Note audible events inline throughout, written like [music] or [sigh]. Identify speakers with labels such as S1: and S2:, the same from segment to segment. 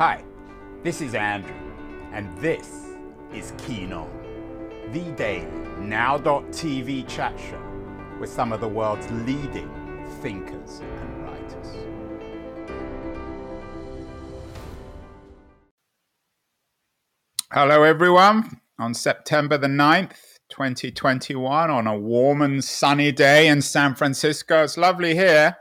S1: Hi, this is Andrew, and this is Keen On, the daily now.tv chat show with some of the world's leading thinkers and writers. Hello, everyone. On September the 9th, 2021, on a warm and sunny day in San Francisco, it's lovely here.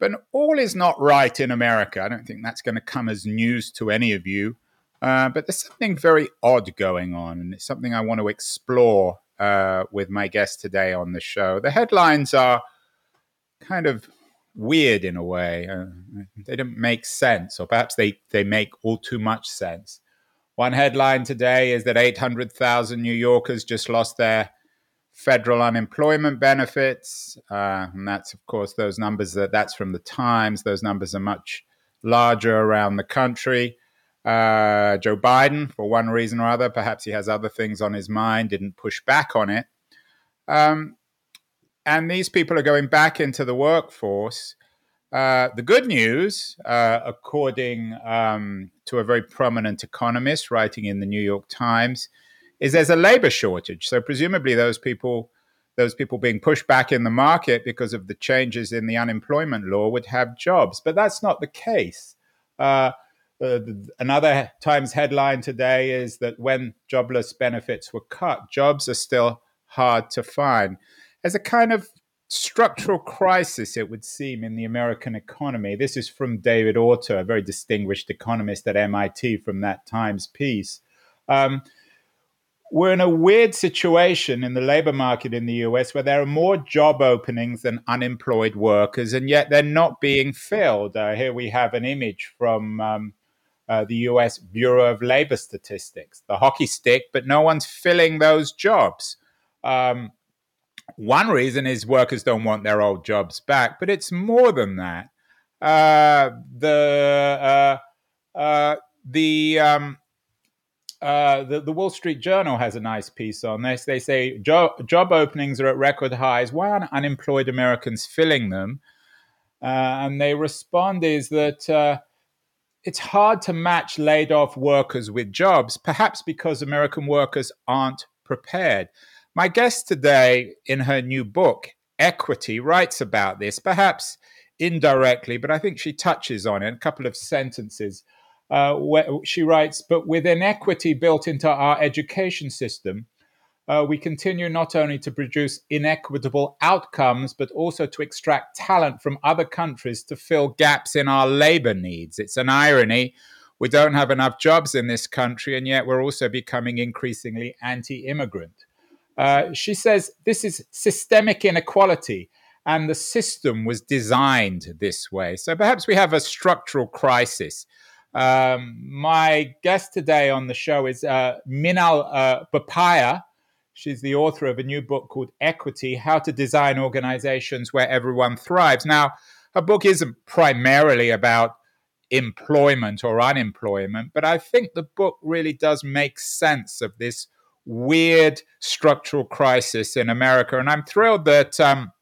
S1: But all is not right in America. I don't think that's going to come as news to any of you. Uh, but there's something very odd going on, and it's something I want to explore uh, with my guest today on the show. The headlines are kind of weird in a way. Uh, they don't make sense, or perhaps they, they make all too much sense. One headline today is that 800,000 New Yorkers just lost their federal unemployment benefits. Uh, and that's, of course, those numbers that that's from the Times. Those numbers are much larger around the country. Uh, Joe Biden, for one reason or other, perhaps he has other things on his mind, didn't push back on it. Um, and these people are going back into the workforce. Uh, the good news, uh, according um, to a very prominent economist writing in the New York Times, is there's a labor shortage. So presumably those people those people being pushed back in the market because of the changes in the unemployment law would have jobs. But that's not the case. Uh, uh, another Times headline today is that when jobless benefits were cut, jobs are still hard to find. There's a kind of structural crisis, it would seem, in the American economy. This is from David Autor, a very distinguished economist at MIT, from that Times piece. Um, we're in a weird situation in the labor market in the US where there are more job openings than unemployed workers, and yet they're not being filled. Uh, here we have an image from um, uh, the US Bureau of Labor Statistics, the hockey stick, but no one's filling those jobs. Um, one reason is workers don't want their old jobs back, but it's more than that. Uh, the uh, uh, the um, uh, the, the Wall Street Journal has a nice piece on this. They say job, job openings are at record highs. Why aren't unemployed Americans filling them? Uh, and they respond is that uh, it's hard to match laid off workers with jobs, perhaps because American workers aren't prepared. My guest today, in her new book, Equity, writes about this, perhaps indirectly, but I think she touches on it. A couple of sentences uh, where she writes, but with inequity built into our education system, uh, we continue not only to produce inequitable outcomes, but also to extract talent from other countries to fill gaps in our labor needs. It's an irony. We don't have enough jobs in this country, and yet we're also becoming increasingly anti immigrant. Uh, she says this is systemic inequality, and the system was designed this way. So perhaps we have a structural crisis um, my guest today on the show is uh, Minal uh, Bopaiah. She's the author of a new book called Equity How to Design Organizations Where Everyone Thrives. Now, her book isn't primarily about employment or unemployment, but I think the book really does make sense of this weird structural crisis in America. And I'm thrilled that um,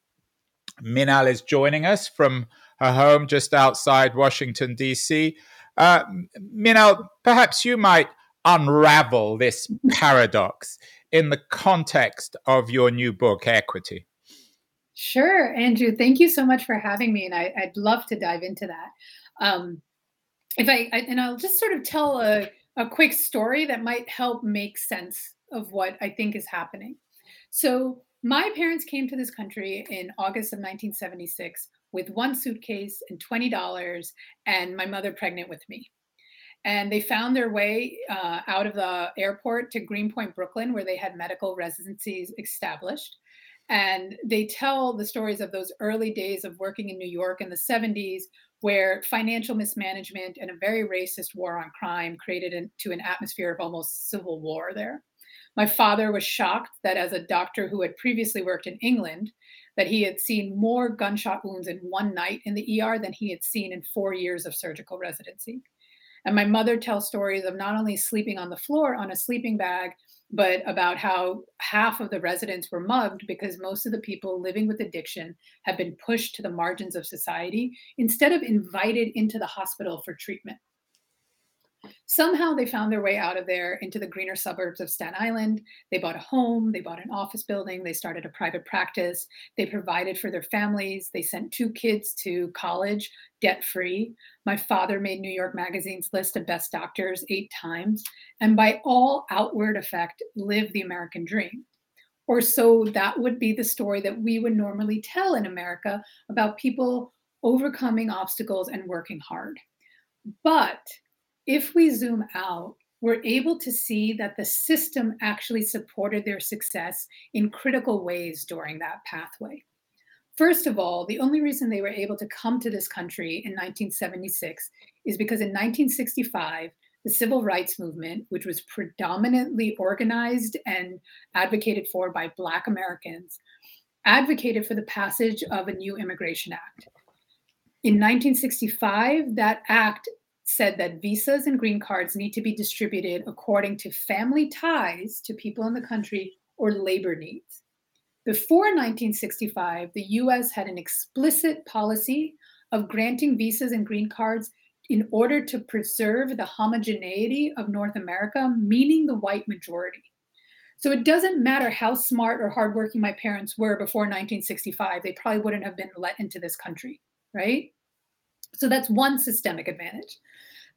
S1: Minal is joining us from her home just outside Washington, D.C. Uh, Minal, perhaps you might unravel this [laughs] paradox in the context of your new book, Equity.
S2: Sure, Andrew. Thank you so much for having me, and I, would love to dive into that. Um, if I, I, and I'll just sort of tell a, a quick story that might help make sense of what I think is happening. So, my parents came to this country in August of 1976 with one suitcase and $20 and my mother pregnant with me. And they found their way uh, out of the airport to Greenpoint, Brooklyn, where they had medical residencies established. And they tell the stories of those early days of working in New York in the 70s, where financial mismanagement and a very racist war on crime created into an atmosphere of almost civil war there. My father was shocked that, as a doctor who had previously worked in England, that he had seen more gunshot wounds in one night in the ER than he had seen in four years of surgical residency. And my mother tells stories of not only sleeping on the floor on a sleeping bag, but about how half of the residents were mugged because most of the people living with addiction have been pushed to the margins of society instead of invited into the hospital for treatment. Somehow they found their way out of there into the greener suburbs of Staten Island. They bought a home, they bought an office building, they started a private practice, they provided for their families, they sent two kids to college debt free. My father made New York Magazine's list of best doctors eight times, and by all outward effect, lived the American dream. Or so that would be the story that we would normally tell in America about people overcoming obstacles and working hard. But if we zoom out, we're able to see that the system actually supported their success in critical ways during that pathway. First of all, the only reason they were able to come to this country in 1976 is because in 1965, the civil rights movement, which was predominantly organized and advocated for by Black Americans, advocated for the passage of a new Immigration Act. In 1965, that act said that visas and green cards need to be distributed according to family ties to people in the country or labor needs. Before 1965, the US had an explicit policy of granting visas and green cards in order to preserve the homogeneity of North America, meaning the white majority. So it doesn't matter how smart or hardworking my parents were before 1965, they probably wouldn't have been let into this country, right? So that's one systemic advantage.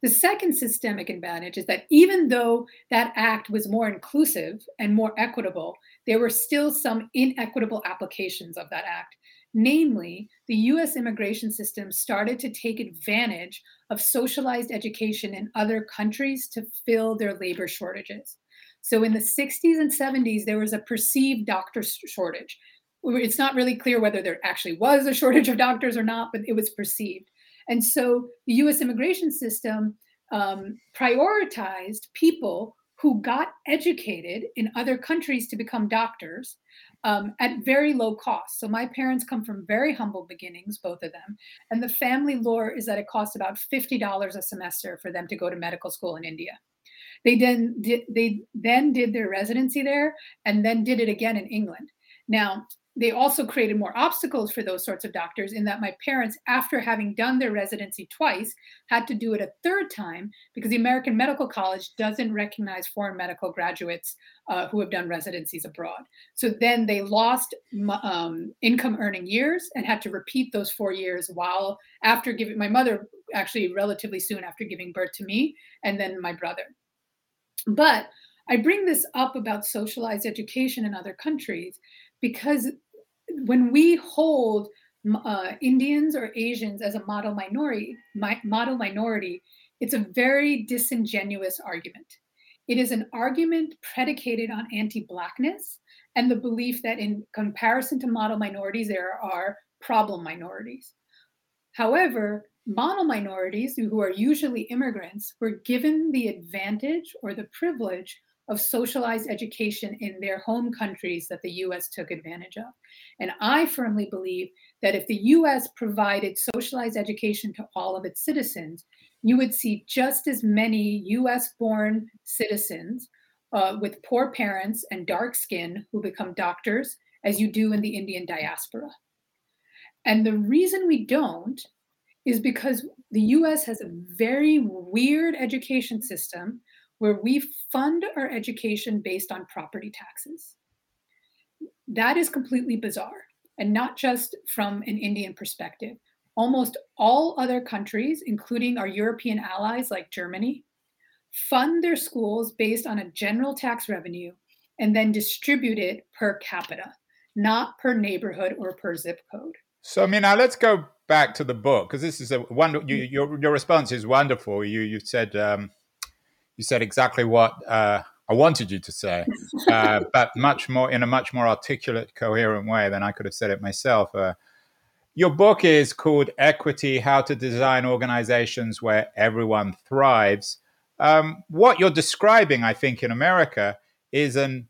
S2: The second systemic advantage is that even though that act was more inclusive and more equitable, there were still some inequitable applications of that act. Namely, the US immigration system started to take advantage of socialized education in other countries to fill their labor shortages. So in the 60s and 70s, there was a perceived doctor shortage. It's not really clear whether there actually was a shortage of doctors or not, but it was perceived. And so the US immigration system um, prioritized people who got educated in other countries to become doctors um, at very low cost. So my parents come from very humble beginnings, both of them. And the family lore is that it cost about $50 a semester for them to go to medical school in India. They then did, they then did their residency there and then did it again in England. Now, they also created more obstacles for those sorts of doctors in that my parents after having done their residency twice had to do it a third time because the american medical college doesn't recognize foreign medical graduates uh, who have done residencies abroad. So then they lost um, income earning years and had to repeat those four years while after giving my mother actually relatively soon after giving birth to me and then my brother. But I bring this up about socialized education in other countries because when we hold uh, Indians or Asians as a model minority, my, model minority, it's a very disingenuous argument. It is an argument predicated on anti-blackness and the belief that in comparison to model minorities, there are problem minorities. However, model minorities, who are usually immigrants, were given the advantage or the privilege of socialized education in their home countries that the US took advantage of. And I firmly believe that if the US provided socialized education to all of its citizens, you would see just as many US born citizens uh, with poor parents and dark skin who become doctors as you do in the Indian diaspora. And the reason we don't is because the US has a very weird education system where we fund our education based on property taxes. That is completely bizarre, and not just from an Indian perspective. Almost all other countries, including our European allies like Germany, fund their schools based on a general tax revenue and then distribute it per capita, not per neighborhood or per zip code.
S1: So, I mean, now let's go back to the book because this is a wonder. You, your your response is wonderful. You you said um, you said exactly what uh, I wanted you to say, [laughs] uh, but much more in a much more articulate, coherent way than I could have said it myself. Uh, your book is called Equity How to Design Organizations Where Everyone Thrives. Um, what you're describing, I think, in America is an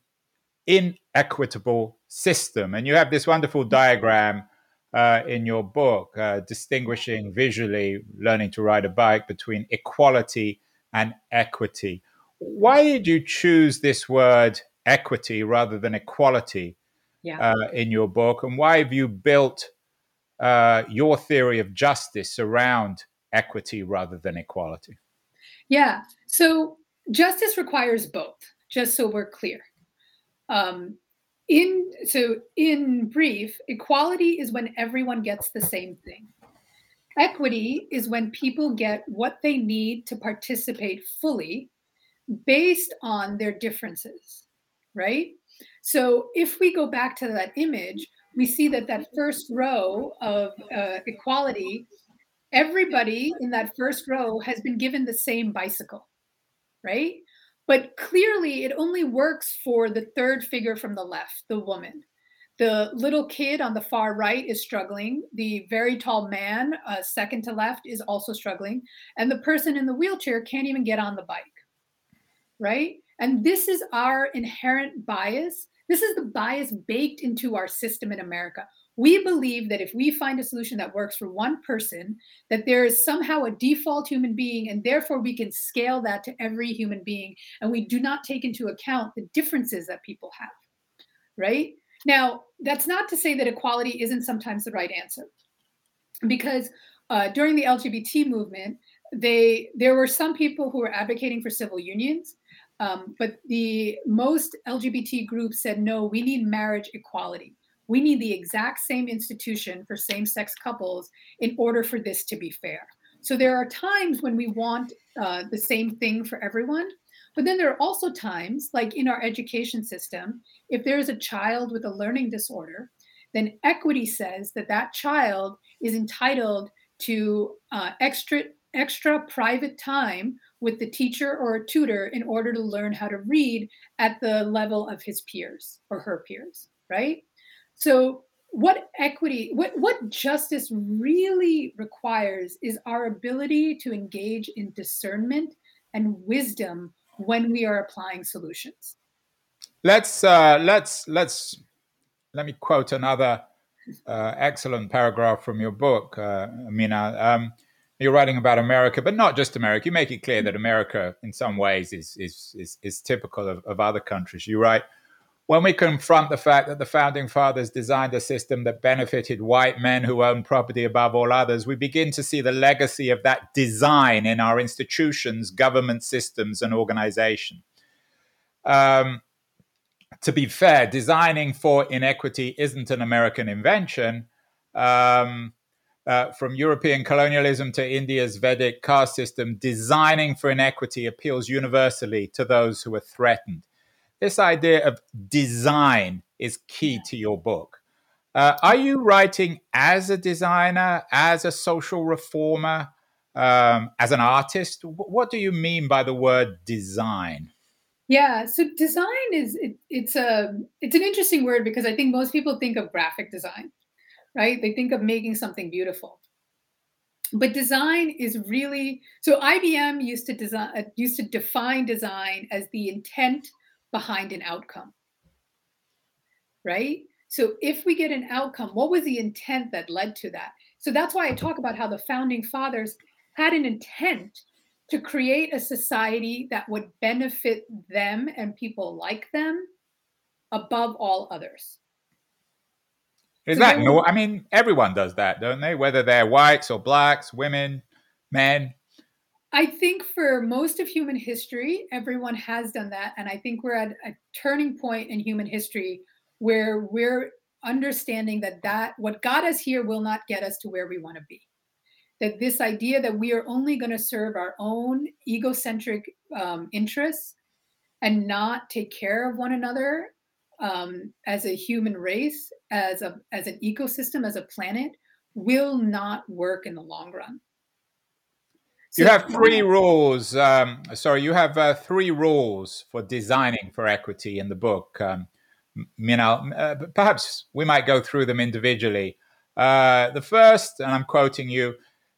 S1: inequitable system. And you have this wonderful diagram uh, in your book uh, distinguishing visually learning to ride a bike between equality and equity. Why did you choose this word equity rather than equality yeah. uh, in your book? And why have you built uh, your theory of justice around equity rather than equality?
S2: Yeah. So justice requires both, just so we're clear. Um, in so in brief, equality is when everyone gets the same thing. Equity is when people get what they need to participate fully based on their differences, right? So if we go back to that image, we see that that first row of uh, equality, everybody in that first row has been given the same bicycle, right? But clearly, it only works for the third figure from the left, the woman. The little kid on the far right is struggling. The very tall man, uh, second to left, is also struggling. And the person in the wheelchair can't even get on the bike, right? And this is our inherent bias. This is the bias baked into our system in America. We believe that if we find a solution that works for one person, that there is somehow a default human being, and therefore we can scale that to every human being. And we do not take into account the differences that people have, right? Now, that's not to say that equality isn't sometimes the right answer, because uh, during the LGBT movement, they there were some people who were advocating for civil unions, um, but the most LGBT groups said no, we need marriage equality. We need the exact same institution for same sex couples in order for this to be fair. So there are times when we want uh, the same thing for everyone. But then there are also times, like in our education system, if there is a child with a learning disorder, then equity says that that child is entitled to uh, extra extra private time with the teacher or a tutor in order to learn how to read at the level of his peers or her peers, right? So what equity, what, what justice really requires is our ability to engage in discernment and wisdom when we are applying solutions.
S1: Let's uh, let's let's let me quote another uh, excellent paragraph from your book, uh, Mina. Um, you're writing about America, but not just America. You make it clear that America, in some ways, is is is, is typical of, of other countries. You write when we confront the fact that the founding fathers designed a system that benefited white men who owned property above all others, we begin to see the legacy of that design in our institutions, government systems, and organization. Um, to be fair, designing for inequity isn't an American invention. Um, uh, from European colonialism to India's Vedic caste system, designing for inequity appeals universally to those who are threatened this idea of design is key to your book. Uh, are you writing as a designer, as a social reformer, um, as an artist? What do you mean by the word design?
S2: Yeah, so design is it, it's a it's an interesting word because I think most people think of graphic design, right? They think of making something beautiful. But design is really so IBM used to design uh, used to define design as the intent behind an outcome. Right? So if we get an outcome, what was the intent that led to that? So that's why I talk about how the founding fathers had an intent to create a society that would benefit them and people like them above all others.
S1: Is so that no? I mean, everyone does that, don't they? Whether they're whites or blacks, women, men.
S2: I think for most of human history, everyone has done that. And I think we're at a turning point in human history where we're understanding that that what got us here will not get us to where we want to be. That this idea that we are only going to serve our own egocentric um, interests and not take care of one another um, as a human race, as a as an ecosystem, as a planet, will not work in the long run
S1: you have three rules. Um, sorry, you have uh, three rules for designing for equity in the book. Um, you know, uh, perhaps we might go through them individually. Uh, the first, and I'm quoting you,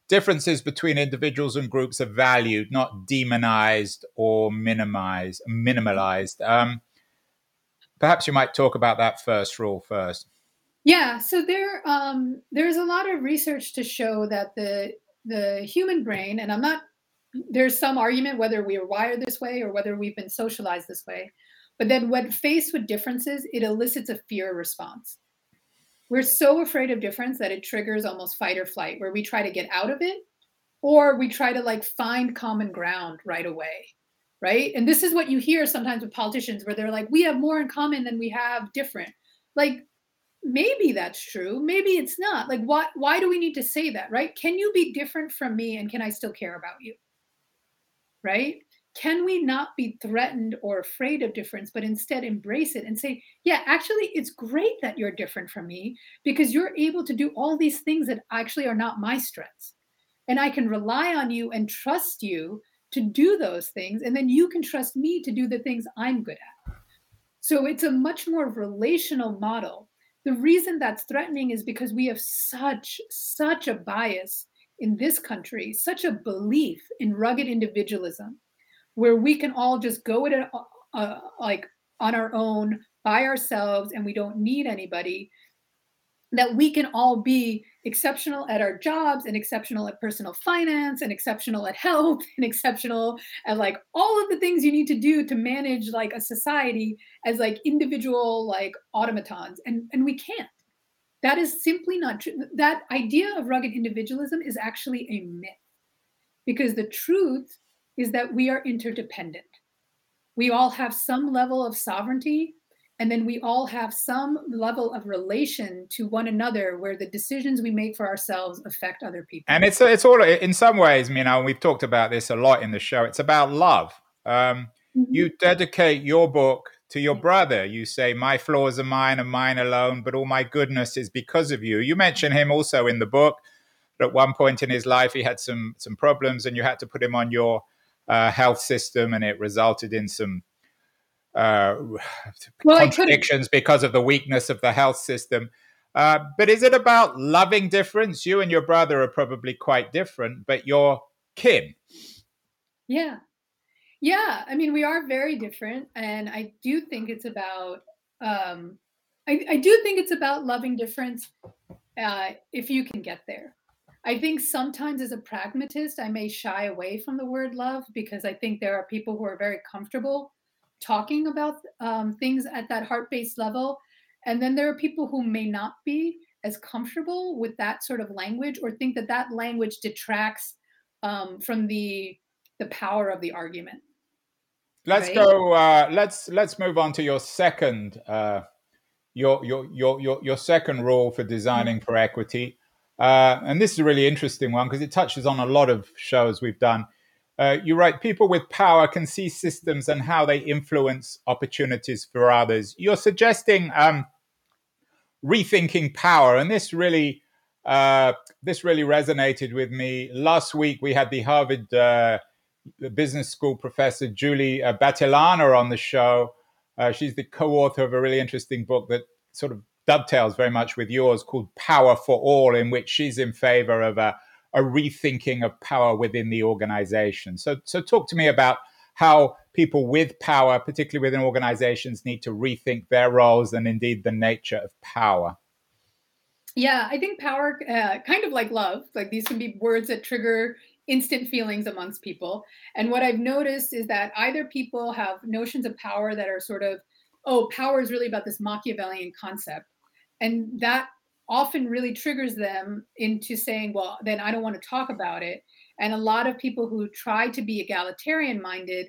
S1: differences between individuals and groups are valued, not demonized or minimized, minimalized. Um, perhaps you might talk about that first rule first.
S2: Yeah, so there um, there's a lot of research to show that the the human brain, and I'm not, there's some argument whether we are wired this way or whether we've been socialized this way. But then when faced with differences, it elicits a fear response. We're so afraid of difference that it triggers almost fight or flight, where we try to get out of it or we try to like find common ground right away right and this is what you hear sometimes with politicians where they're like we have more in common than we have different like maybe that's true maybe it's not like why why do we need to say that right? Can you be different from me and can i still care about you? Right? Can we not be threatened or afraid of difference but instead embrace it and say yeah actually it's great that you're different from me because you're able to do all these things that actually are not my strengths. And i can rely on you and trust you to do those things and then you can trust me to do the things i'm good at. So it's a much more relational model the reason that's threatening is because we have such such a bias in this country such a belief in rugged individualism where we can all just go at it uh, uh, like on our own by ourselves and we don't need anybody that we can all be exceptional at our jobs and exceptional at personal finance and exceptional at health [laughs] and exceptional at like all of the things you need to do to manage like a society as like individual like automatons and and we can't. That is simply not true that idea of rugged individualism is actually a myth because the truth is that we are interdependent. We all have some level of sovereignty and then we all have some level of relation to one another where the decisions we make for ourselves affect other people.
S1: And it's it's all in some ways you know we've talked about this a lot in the show it's about love. Um, mm-hmm. you dedicate your book to your brother. You say my flaws are mine and mine alone but all my goodness is because of you. You mention him also in the book at one point in his life he had some some problems and you had to put him on your uh, health system and it resulted in some uh, well, contradictions because of the weakness of the health system. Uh, but is it about loving difference? You and your brother are probably quite different, but you're kin.
S2: Yeah. Yeah. I mean, we are very different. And I do think it's about, um, I, I do think it's about loving difference uh, if you can get there. I think sometimes as a pragmatist, I may shy away from the word love because I think there are people who are very comfortable talking about um, things at that heart based level. And then there are people who may not be as comfortable with that sort of language or think that that language detracts um, from the the power of the argument.
S1: Let's right? go. Uh, let's let's move on to your second uh, your, your your your your second rule for designing mm-hmm. for equity. Uh, and this is a really interesting one because it touches on a lot of shows we've done. Uh, you write, people with power can see systems and how they influence opportunities for others. You're suggesting um, rethinking power, and this really, uh, this really resonated with me. Last week we had the Harvard uh, Business School professor Julie uh, Battilana on the show. Uh, she's the co-author of a really interesting book that sort of dovetails very much with yours, called "Power for All," in which she's in favor of a a rethinking of power within the organization. So, so talk to me about how people with power, particularly within organizations, need to rethink their roles and indeed the nature of power.
S2: Yeah, I think power, uh, kind of like love, like these can be words that trigger instant feelings amongst people. And what I've noticed is that either people have notions of power that are sort of, oh, power is really about this Machiavellian concept. And that often really triggers them into saying, well, then I don't want to talk about it. And a lot of people who try to be egalitarian minded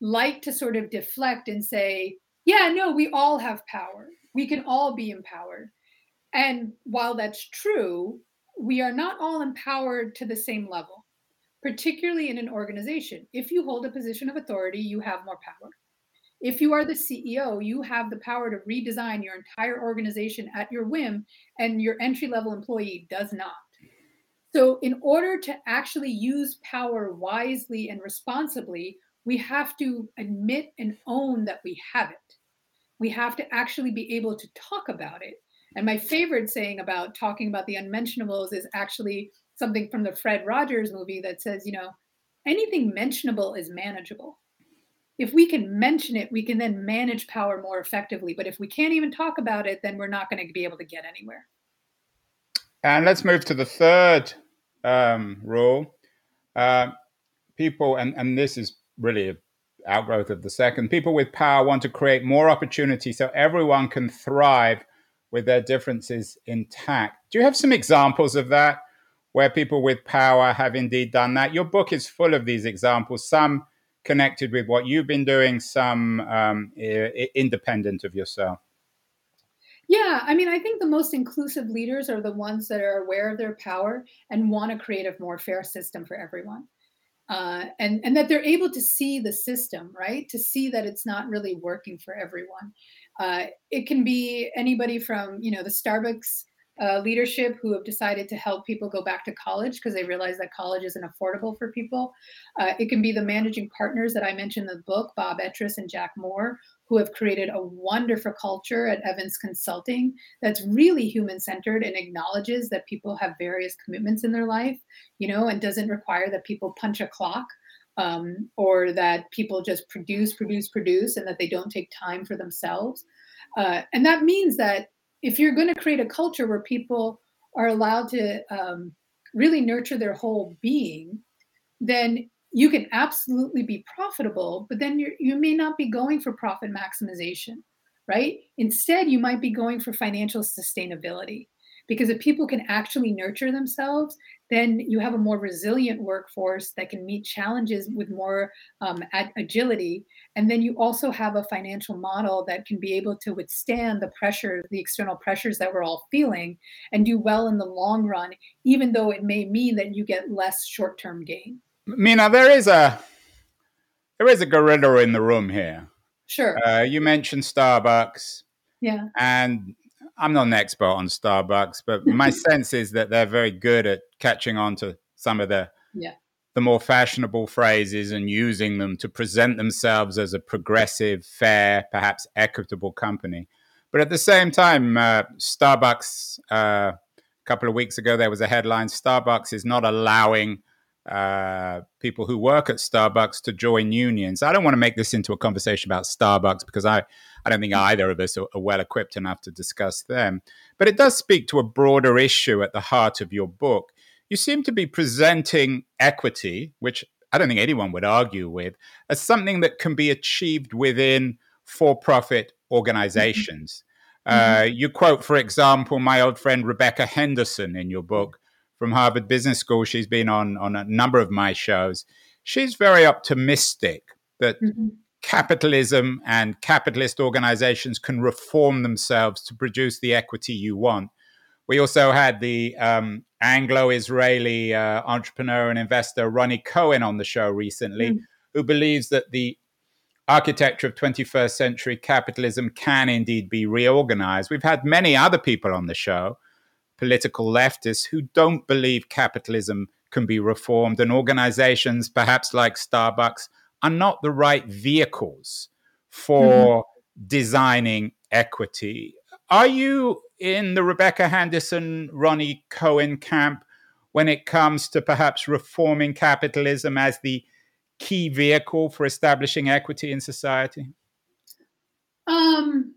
S2: like to sort of deflect and say, yeah, no, we all have power. We can all be empowered. And while that's true, we are not all empowered to the same level, particularly in an organization. If you hold a position of authority, you have more power. If you are the CEO, you have the power to redesign your entire organization at your whim, and your entry level employee does not. So, in order to actually use power wisely and responsibly, we have to admit and own that we have it. We have to actually be able to talk about it. And my favorite saying about talking about the unmentionables is actually something from the Fred Rogers movie that says, you know, anything mentionable is manageable if we can mention it, we can then manage power more effectively. But if we can't even talk about it, then we're not going to be able to get anywhere.
S1: And let's move to the third um, rule. Uh, people, and, and this is really an outgrowth of the second, people with power want to create more opportunity so everyone can thrive with their differences intact. Do you have some examples of that? where people with power have indeed done that. Your book is full of these examples, some connected with what you've been doing, some um, independent of yourself.
S2: Yeah, I mean, I think the most inclusive leaders are the ones that are aware of their power and want to create a more fair system for everyone. Uh, and and that they're able to see the system, right? To see that it's not really working for everyone. Uh, it can be anybody from you know the Starbucks uh, leadership who have decided to help people go back to college because they realize that college isn't affordable for people. Uh, it can be the managing partners that I mentioned in the book, Bob Etris and Jack Moore, who have created a wonderful culture at Evans Consulting that's really human centered and acknowledges that people have various commitments in their life, you know, and doesn't require that people punch a clock. Um, or that people just produce, produce, produce, and that they don't take time for themselves. Uh, and that means that if you're going to create a culture where people are allowed to um, really nurture their whole being, then you can absolutely be profitable, but then you you may not be going for profit maximization, right? Instead, you might be going for financial sustainability. Because if people can actually nurture themselves, then you have a more resilient workforce that can meet challenges with more um, agility. And then you also have a financial model that can be able to withstand the pressure, the external pressures that we're all feeling, and do well in the long run, even though it may mean that you get less short term gain.
S1: Mina, there is a there is a gorilla in the room here.
S2: Sure.
S1: Uh, you mentioned Starbucks.
S2: Yeah.
S1: And I'm not an expert on Starbucks, but my [laughs] sense is that they're very good at catching on to some of the
S2: yeah.
S1: the more fashionable phrases and using them to present themselves as a progressive, fair, perhaps equitable company. But at the same time, uh, Starbucks. Uh, a couple of weeks ago, there was a headline: Starbucks is not allowing uh, people who work at Starbucks to join unions. I don't want to make this into a conversation about Starbucks because I, I don't think mm. either of us are, are well equipped enough to discuss them. But it does speak to a broader issue at the heart of your book. You seem to be presenting equity, which I don't think anyone would argue with, as something that can be achieved within for profit organizations. Mm-hmm. Uh, you quote, for example, my old friend Rebecca Henderson in your book from Harvard Business School. She's been on on a number of my shows. She's very optimistic that mm-hmm. capitalism and capitalist organizations can reform themselves to produce the equity you want. We also had the um, Anglo-Israeli uh, entrepreneur and investor Ronnie Cohen on the show recently, mm. who believes that the architecture of 21st century capitalism can indeed be reorganized. We've had many other people on the show political leftists who don't believe capitalism can be reformed, and organizations, perhaps like Starbucks, are not the right vehicles for mm-hmm. designing equity. Are you in the Rebecca Henderson, Ronnie Cohen camp when it comes to perhaps reforming capitalism as the key vehicle for establishing equity in society?
S2: Um,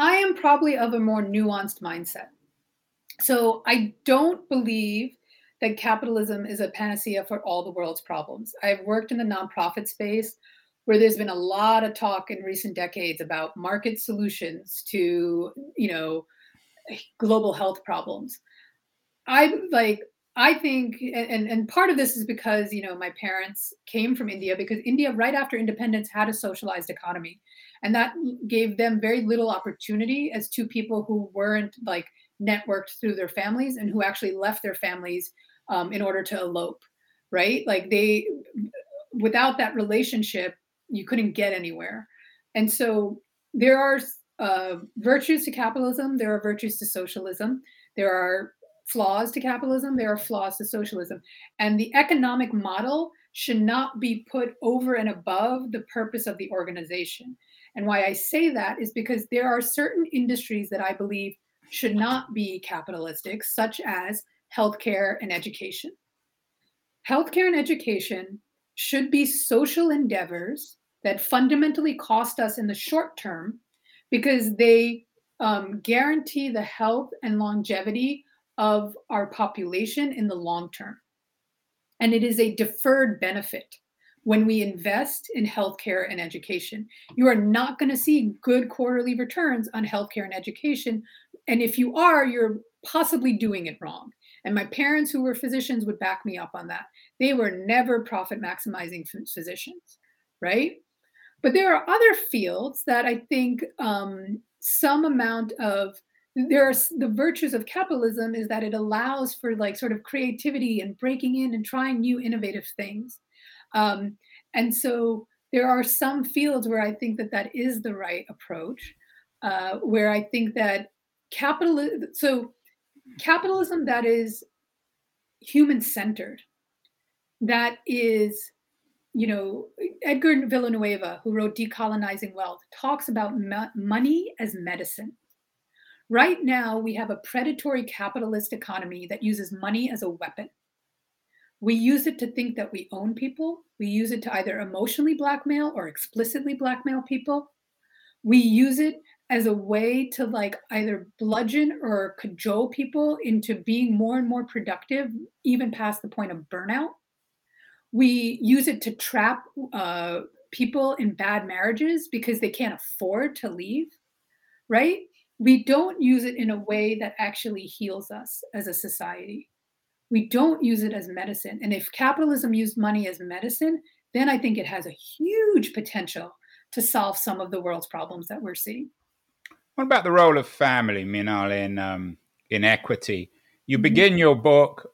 S2: I am probably of a more nuanced mindset. So I don't believe that capitalism is a panacea for all the world's problems. I've worked in the nonprofit space where there's been a lot of talk in recent decades about market solutions to, you know, global health problems. I like I think and and part of this is because, you know, my parents came from India because India right after independence had a socialized economy and that gave them very little opportunity as two people who weren't like networked through their families and who actually left their families um, in order to elope right? Like they without that relationship you couldn't get anywhere. And so there are uh, virtues to capitalism there are virtues to socialism there are flaws to capitalism there are flaws to socialism. And the economic model should not be put over and above the purpose of the organization and why I say that is because there are certain industries that I believe should not be capitalistic, such as healthcare and education. Healthcare and education should be social endeavors that fundamentally cost us in the short term because they um, guarantee the health and longevity of our population in the long term. And it is a deferred benefit when we invest in healthcare and education. You are not going to see good quarterly returns on healthcare and education. And if you are, you're possibly doing it wrong And my parents, who were physicians, would back me up on that. They were never profit maximizing physicians, right? But there are other fields that I think um, some amount of there are the virtues of capitalism is that it allows for like sort of creativity and breaking in and trying new innovative things um, and so there are some fields where i think that that is the right approach uh, where i think that capitalism so capitalism that is human centered that is you know edgar villanueva who wrote decolonizing wealth talks about money as medicine Right now, we have a predatory capitalist economy that uses money as a weapon. We use it to think that we own people. We use it to either emotionally blackmail or explicitly blackmail people. We use it as a way to like either bludgeon or cajole people into being more and more productive, even past the point of burnout. We use it to trap uh, people in bad marriages because they can't afford to leave, right? we don't use it in a way that actually heals us as a society. We don't use it as medicine. And if capitalism used money as medicine, then I think it has a huge potential to solve some of the world's problems that we're seeing.
S1: What about the role of family, Minal, in um, in equity? You mm-hmm. begin your book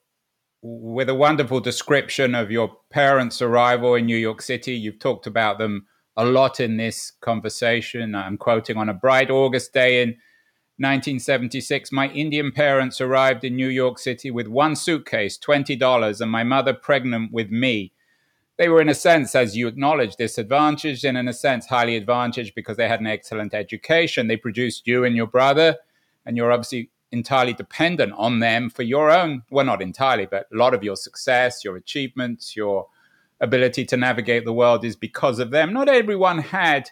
S1: with a wonderful description of your parents' arrival in New York City. You've talked about them a lot in this conversation. I'm quoting on a bright August day in 1976, my Indian parents arrived in New York City with one suitcase, $20, and my mother pregnant with me. They were, in a sense, as you acknowledge, disadvantaged and, in a sense, highly advantaged because they had an excellent education. They produced you and your brother, and you're obviously entirely dependent on them for your own, well, not entirely, but a lot of your success, your achievements, your ability to navigate the world is because of them. Not everyone had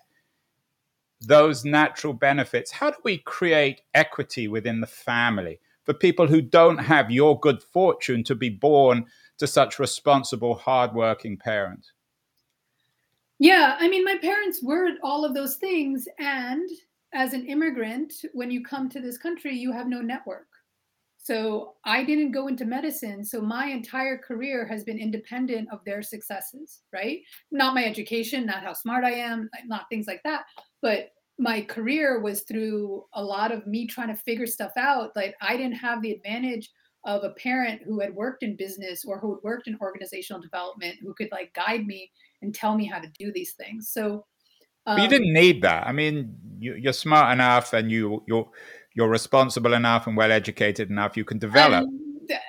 S1: those natural benefits? How do we create equity within the family for people who don't have your good fortune to be born to such responsible, hardworking parents?
S2: Yeah, I mean, my parents were all of those things. And as an immigrant, when you come to this country, you have no network. So I didn't go into medicine. So my entire career has been independent of their successes, right? Not my education, not how smart I am, not things like that, but my career was through a lot of me trying to figure stuff out. Like I didn't have the advantage of a parent who had worked in business or who had worked in organizational development who could like guide me and tell me how to do these things. So
S1: um, you didn't need that. I mean, you, are smart enough and you you're you're responsible enough and well educated enough. You can develop.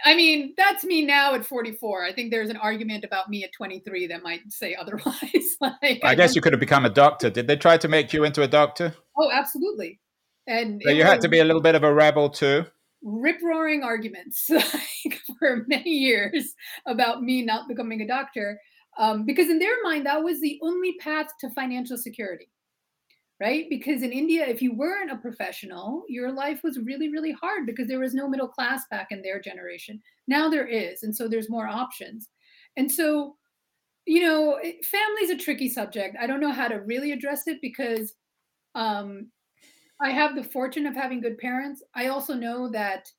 S2: I mean, that's me now at 44. I think there's an argument about me at 23 that might say [laughs] otherwise.
S1: like, I, guess you could have become a doctor. Did they try to make you into a doctor?
S2: Oh, absolutely. And
S1: so you had to be a little bit of a rebel too.
S2: Rip roaring arguments [laughs] like, for many years about me not becoming a doctor, um, because in their mind that was the only path to financial security right? Because in India, if you weren't a professional, your life was really, really hard because there was no middle class back in their generation. Now there is. And so there's more options. And so, you know, family is a tricky subject. I don't know how to really address it because um, I have the fortune of having good parents. I also know that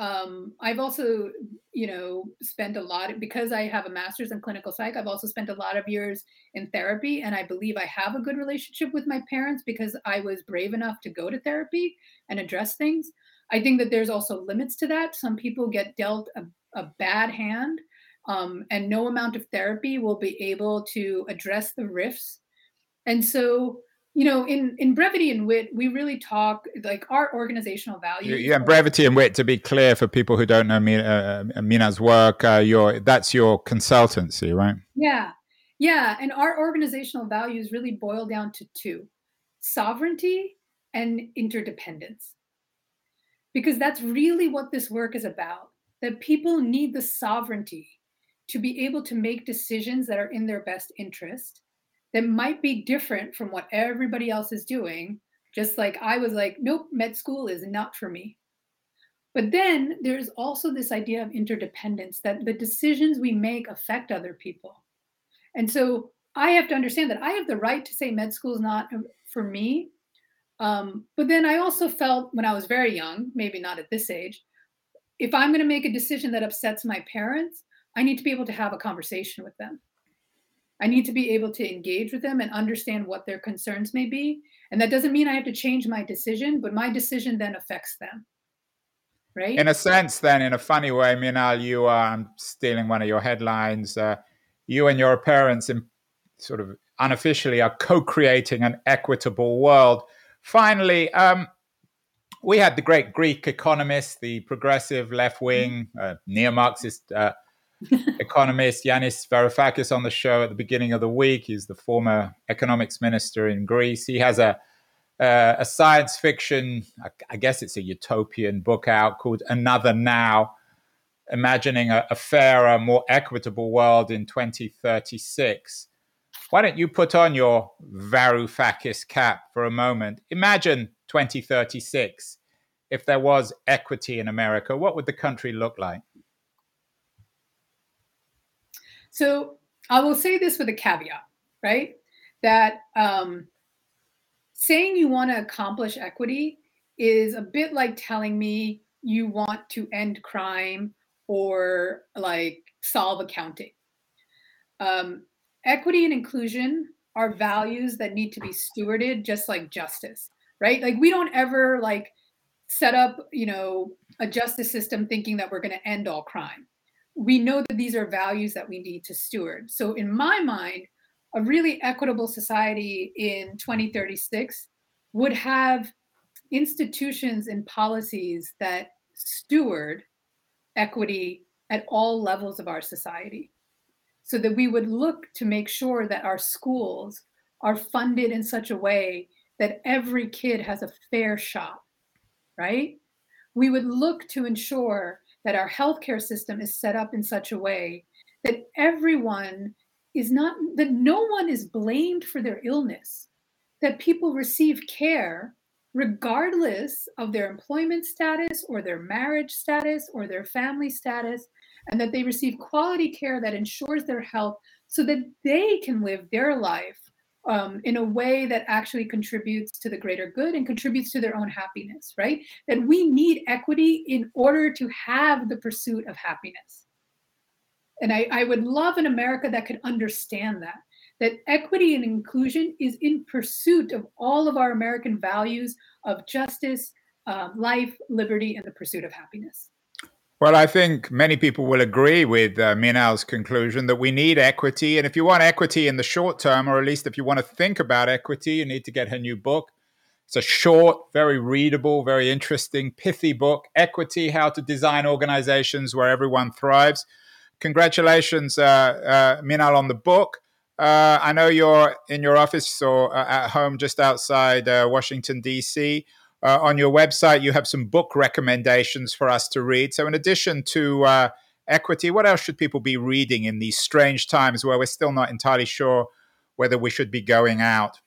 S2: um, I've also, you know, spent a lot because I have a master's in clinical psych. I've also spent a lot of years in therapy, and I believe I have a good relationship with my parents because I was brave enough to go to therapy and address things. I think that there's also limits to that. Some people get dealt a, a bad hand, um, and no amount of therapy will be able to address the rifts. And so, you know, in in brevity and wit, we really talk like our organizational values.
S1: Yeah, brevity and wit. To be clear, for people who don't know Mina, uh, Mina's work, uh, your that's your consultancy, right?
S2: Yeah, yeah, and our organizational values really boil down to two: sovereignty and interdependence. Because that's really what this work is about. That people need the sovereignty to be able to make decisions that are in their best interest that might be different from what everybody else is doing. Just like I was like, nope, med school is not for me. But then there's also this idea of interdependence that the decisions we make affect other people. And so I have to understand that I have the right to say med school is not uh, for me. Um, but then I also felt when I was very young, maybe not at this age, if I'm going to make a decision that upsets my parents, I need to be able to have a conversation with them. I need to be able to engage with them and understand what their concerns may be. And that doesn't mean I have to change my decision, but my decision then affects them. Right?
S1: In a sense, then, in a funny way, Minal, you are, I'm stealing one of your headlines, uh, you and your parents in, sort of unofficially are co creating an equitable world. Finally, um, we had the great Greek economist, the progressive left wing, uh, neo Marxist uh, [laughs] economist Yanis Varoufakis on the show at the beginning of the week. He's the former economics minister in Greece. He has a uh, a science fiction, I guess it's a utopian book out called Another Now, imagining a, a fairer, more equitable world in 2036. Why don't you put on your Varoufakis cap for a moment? Imagine 2036. If there was equity in America, what would the country look like?
S2: So I will say this with a caveat, right? That um, saying you want to accomplish equity is a bit like telling me you want to end crime or like solve accounting. Um, equity and inclusion are values that need to be stewarded just like justice, right? Like we don't ever like set up, you know, a justice system thinking that we're going to end all crime we know that these are values that we need to steward. So, in my mind, a really equitable society in 2036 would have institutions and policies that steward equity at all levels of our society. So that we would look to make sure that our schools are funded in such a way that every kid has a fair shot, right? We would look to ensure that our healthcare system is set up in such a way that everyone is not, that no one is blamed for their illness, that people receive care regardless of their employment status or their marriage status or their family status, and that they receive quality care that ensures their health so that they can live their life um, in a way that actually contributes to the greater good and contributes to their own happiness, right? That we need equity in order to have the pursuit of happiness. And I, I would love an America that could understand that, that equity and inclusion is in pursuit of all of our American values of justice, uh, life, liberty, and the pursuit of happiness.
S1: Well, I think many people will agree with uh, Minal's conclusion that we need equity. And if you want equity in the short term, or at least if you want to think about equity, you need to get her new book. It's a short, very readable, very interesting, pithy book Equity How to Design Organizations Where Everyone Thrives. Congratulations, uh, uh, Minal, on the book. Uh, I know you're in your office or uh, at home just outside uh, Washington, D.C uh, on your website, you have some book recommendations for us to read. So, in addition to uh, equity, what else should people be reading in these strange times where we're still not entirely sure whether we should be going out?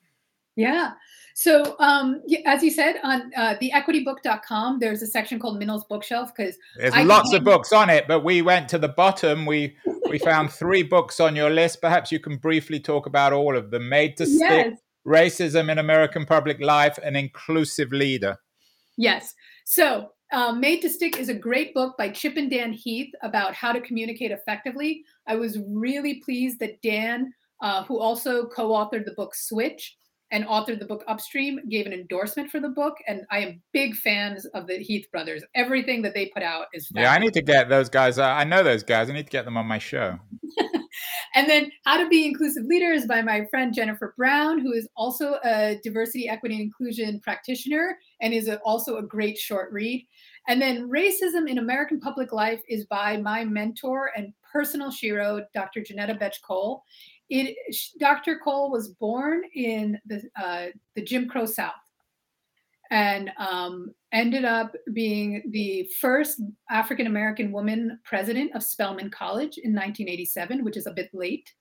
S2: Yeah. So, um, as you said, on uh, theequitybook.com, there's a section called Minal's Bookshelf because
S1: there's I lots of books on it, but we went to the bottom. We we found three books on your list. Perhaps you can briefly talk about all of them. Made to Stick, yes. Racism in American Public Life, an inclusive leader.
S2: Yes. So, uh, Made to Stick is a great book by Chip and Dan Heath about how to communicate effectively. I was really pleased that Dan, uh, who also co authored the book Switch, and authored the book Upstream, gave an endorsement for the book. And I am big fans of the Heath brothers. Everything that they put out is
S1: fabulous. Yeah, I need to get those guys. Uh, I know those guys. I need to get them on my show. [laughs]
S2: and then How to Be Inclusive Leaders by my friend Jennifer Brown, who is also a diversity, equity, and inclusion practitioner and is a, also a great short read. And then Racism in American Public Life is by my mentor and personal shero, Dr. Johnnetta Betsch Cole. It, Dr. Cole was born in the, uh, the Jim Crow South and um, ended up being the first African American woman president of Spelman College in 1987, which is a bit late.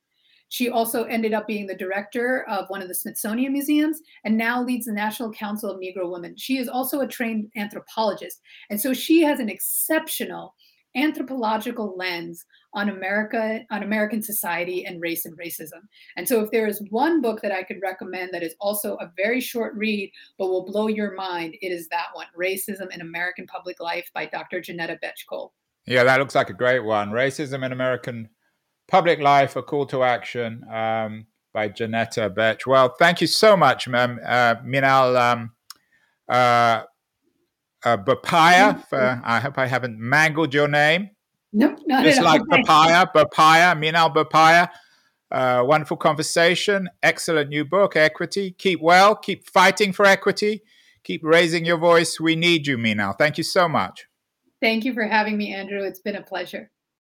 S2: She also ended up being the director of one of the Smithsonian museums and now leads the National Council of Negro Women. She is also a trained anthropologist. And so she has an exceptional anthropological lens on America, on American society and race and racism. And so if there is one book that I could recommend that is also a very short read, but will blow your mind, it is that one, Racism in American Public Life by Dr. Johnnetta Betsch Cole.
S1: Yeah, that looks like a great one. Racism in American Public Life, a call to action um, by Johnnetta Betsch. Well, thank you so much, ma'am. Uh, Minal um, uh, uh, Bopaiah. For, I hope I haven't mangled your name.
S2: Nope, not
S1: Just like. Papaya, Bopaiah, Minal Bopaiah. Uh, wonderful conversation. Excellent new book, Equity. Keep well. Keep fighting for equity. Keep raising your voice. We need you, Minal. Thank you so much.
S2: Thank you for having me, Andrew. It's been a pleasure.